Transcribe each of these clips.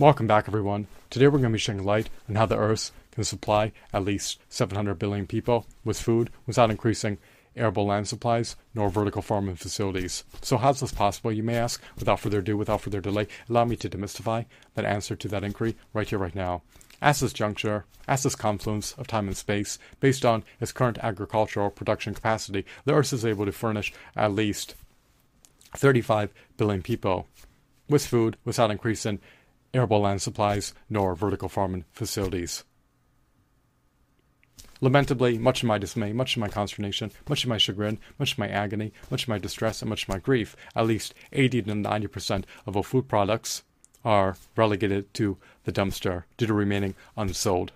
Welcome back, everyone. Today we're going to be shedding light on how the Earth can supply at least 700 billion people with food without increasing arable land supplies nor vertical farming facilities. So, how's this possible, you may ask? Without further ado, without further delay, allow me to demystify that answer to that inquiry right here, right now. At this juncture, at this confluence of time and space, based on its current agricultural production capacity, the Earth is able to furnish at least 35 billion people with food without increasing arable land supplies nor vertical farming facilities. Lamentably, much of my dismay, much of my consternation, much of my chagrin, much of my agony, much of my distress, and much of my grief, at least 80 to 90% of all food products are relegated to the dumpster due to remaining unsold.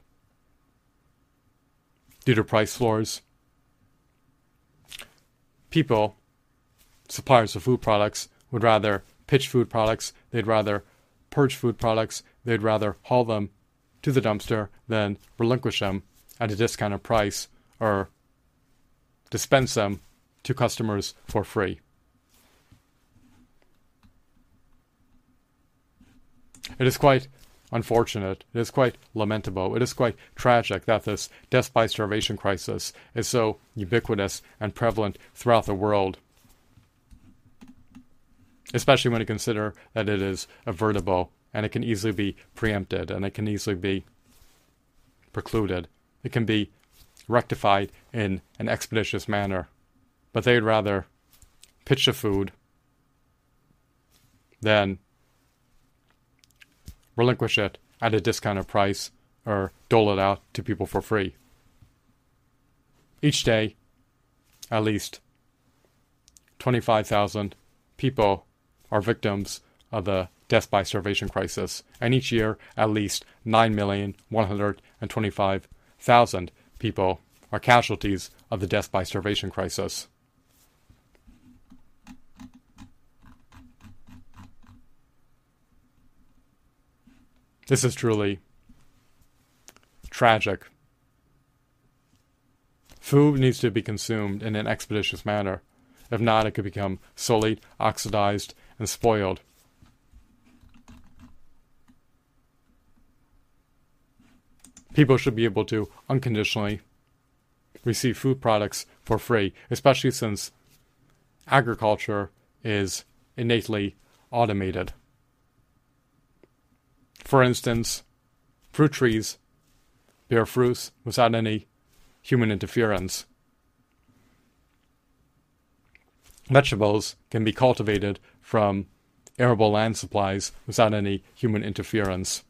Due to price floors, people, suppliers of food products, would rather pitch food products, they'd rather purge food products, they'd rather haul them to the dumpster than relinquish them at a discounted price or dispense them to customers for free. It is quite unfortunate, it is quite lamentable, it is quite tragic that this death by starvation crisis is so ubiquitous and prevalent throughout the world. Especially when you consider that it is avertible and it can easily be preempted and it can easily be precluded. It can be rectified in an expeditious manner. But they'd rather pitch the food than relinquish it at a discounted price or dole it out to people for free. Each day, at least 25,000 people are victims of the death by starvation crisis, and each year, at least 9,125,000 people are casualties of the death by starvation crisis. This is truly tragic. Food needs to be consumed in an expeditious manner. If not, it could become sullied, oxidized, and spoiled. People should be able to unconditionally receive food products for free, especially since agriculture is innately automated. For instance, fruit trees bear fruits without any human interference. Vegetables can be cultivated from arable land supplies without any human interference.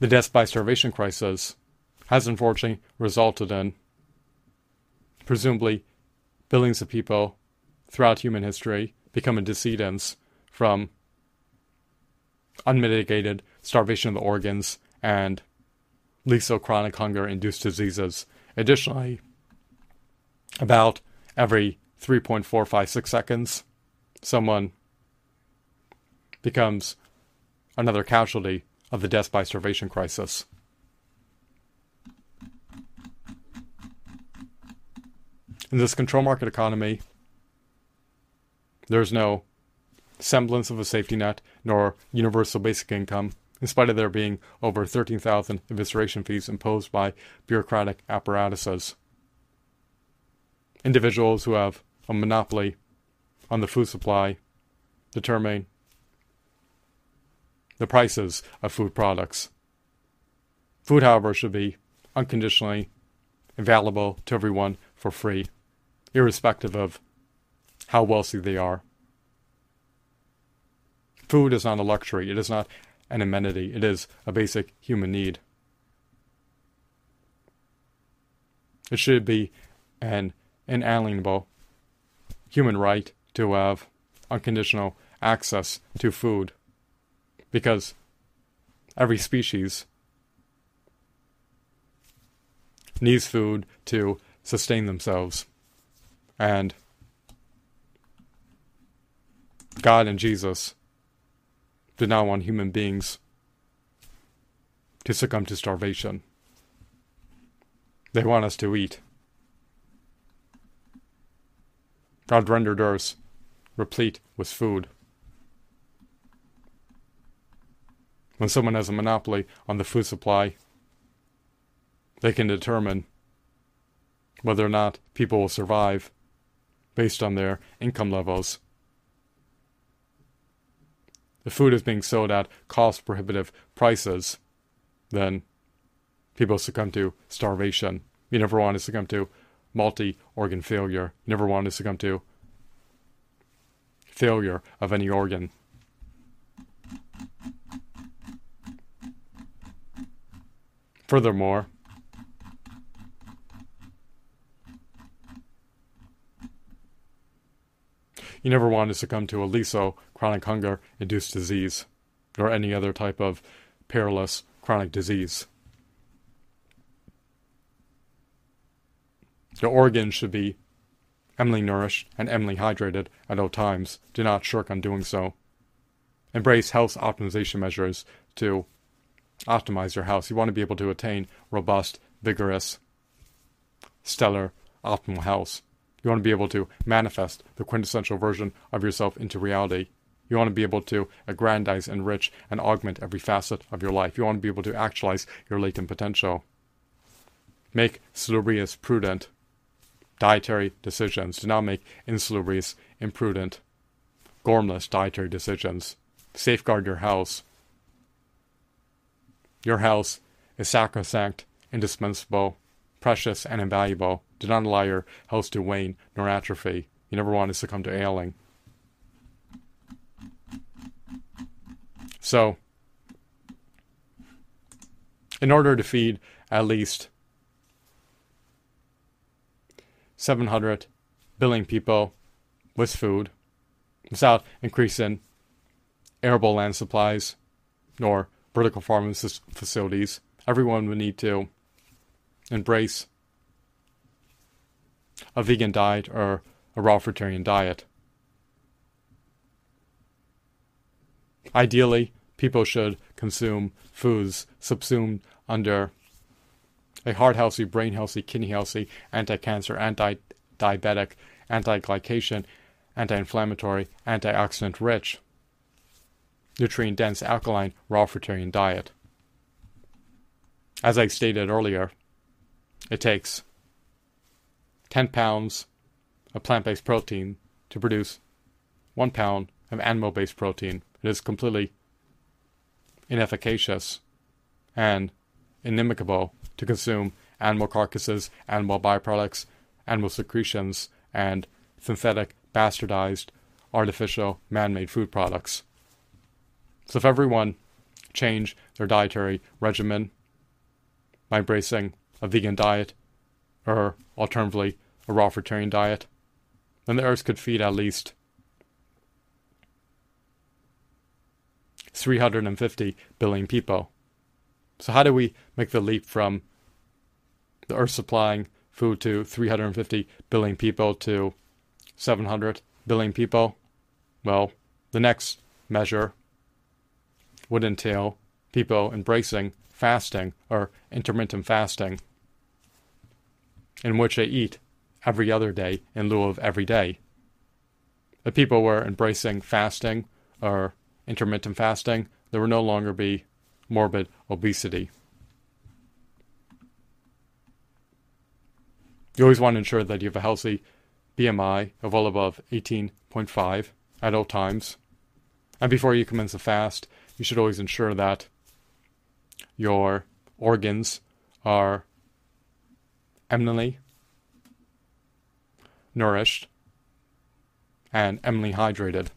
The death by starvation crisis has unfortunately resulted in, presumably, billions of people throughout human history becoming decedents from unmitigated starvation of the organs and lethal chronic hunger induced diseases. Additionally, about every 3.456 seconds, someone becomes another casualty of the death by starvation crisis. In this control market economy, there's no semblance of a safety net nor universal basic income, in spite of there being over 13,000 evisceration fees imposed by bureaucratic apparatuses. Individuals who have a monopoly on the food supply determine the prices of food products. Food, however, should be unconditionally available to everyone for free, irrespective of how wealthy they are. Food is not a luxury, it is not an amenity, it is a basic human need. It should be an inalienable human right to have unconditional access to food because every species needs food to sustain themselves. And God and Jesus did not want human beings to succumb to starvation. They want us to eat. God rendered us replete with food. When someone has a monopoly on the food supply, they can determine whether or not people will survive based on their income levels. If food is being sold at cost prohibitive prices, then people succumb to starvation. You never want to succumb to multi organ failure. You never want to succumb to failure of any organ. Furthermore, you never want to succumb to a LISO, chronic hunger induced disease, or any other type of perilous chronic disease. Your organs should be eminently nourished and eminently hydrated at all times. Do not shirk on doing so. Embrace health optimization measures to optimize your house. You want to be able to attain robust, vigorous, stellar, optimal health. You want to be able to manifest the quintessential version of yourself into reality. You want to be able to aggrandize, enrich, and augment every facet of your life. You want to be able to actualize your latent potential. Make salubrious, prudent dietary decisions. Do not make insalubrious, imprudent, gormless dietary decisions. Safeguard your house. Your house is sacrosanct, indispensable, precious, and invaluable. Do not allow your health to wane nor atrophy. You never want to succumb to ailing. So, in order to feed at least 700 billion people with food without increasing arable land supplies nor vertical farming facilities, everyone would need to embrace a vegan diet or a raw fruitarian diet. Ideally, people should consume foods subsumed under a heart healthy, brain healthy, kidney healthy, anti cancer, anti diabetic, anti glycation, anti inflammatory, antioxidant rich, nutrient dense, alkaline, raw fruitarian diet. As I stated earlier, it takes 10 pounds of plant based protein to produce 1 pound of animal based protein. It is completely inefficacious and inimical to consume animal carcasses, animal byproducts, animal secretions, and synthetic, bastardized, artificial, man made food products. So, if everyone change their dietary regimen by embracing a vegan diet or alternatively a raw fruitarian diet, then the earth could feed at least 350 billion people. So, how do we make the leap from the Earth supplying food to 350 billion people to 700 billion people? Well, the next measure would entail people embracing fasting or intermittent fasting, in which they eat every other day in lieu of every day. If people were embracing fasting or intermittent fasting, there would no longer be morbid obesity. You always want to ensure that you have a healthy BMI of well above 18.5 at all times. And before you commence a fast, you should always ensure that your organs are eminently nourished and eminently hydrated.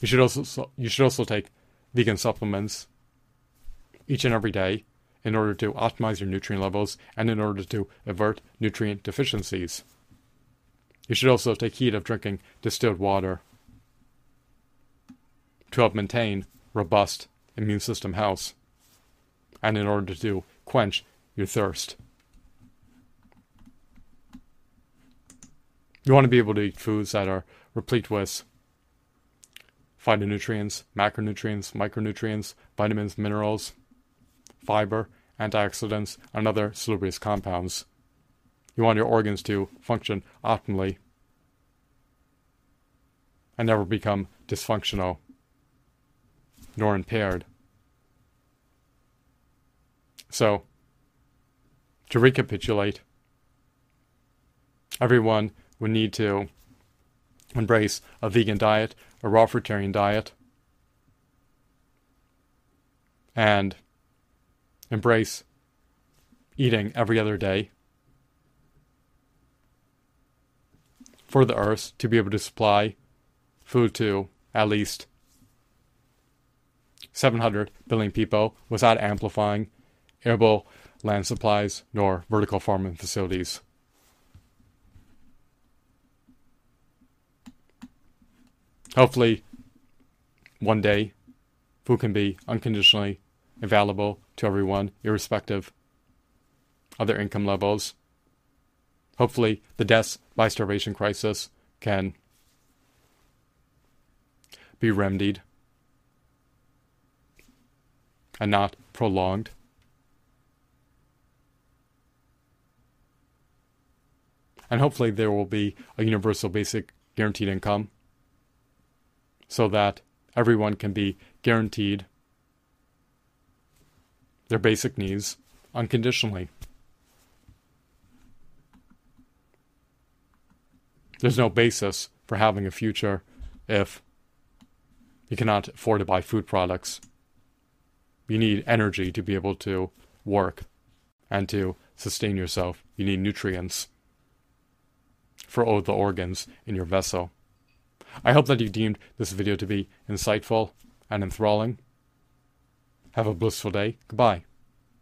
You should also you should also take vegan supplements each and every day in order to optimize your nutrient levels and in order to avert nutrient deficiencies. You should also take heed of drinking distilled water to help maintain robust immune system health and in order to quench your thirst. You want to be able to eat foods that are replete with phytonutrients, macronutrients, micronutrients, vitamins, minerals, fiber, antioxidants, and other salubrious compounds. You want your organs to function optimally. and never become dysfunctional nor impaired. So, to recapitulate, everyone would need to embrace a vegan diet, a raw fruitarian diet, and embrace eating every other day for the earth to be able to supply food to at least 700 billion people without amplifying arable land supplies nor vertical farming facilities. Hopefully, one day, food can be unconditionally available to everyone, irrespective of their income levels. Hopefully, the deaths by starvation crisis can be remedied and not prolonged. And hopefully, there will be a universal basic guaranteed income so that everyone can be guaranteed their basic needs unconditionally. There's no basis for having a future if you cannot afford to buy food products. You need energy to be able to work and to sustain yourself. You need nutrients for all the organs in your vessel. I hope that you deemed this video to be insightful and enthralling. Have a blissful day. Goodbye.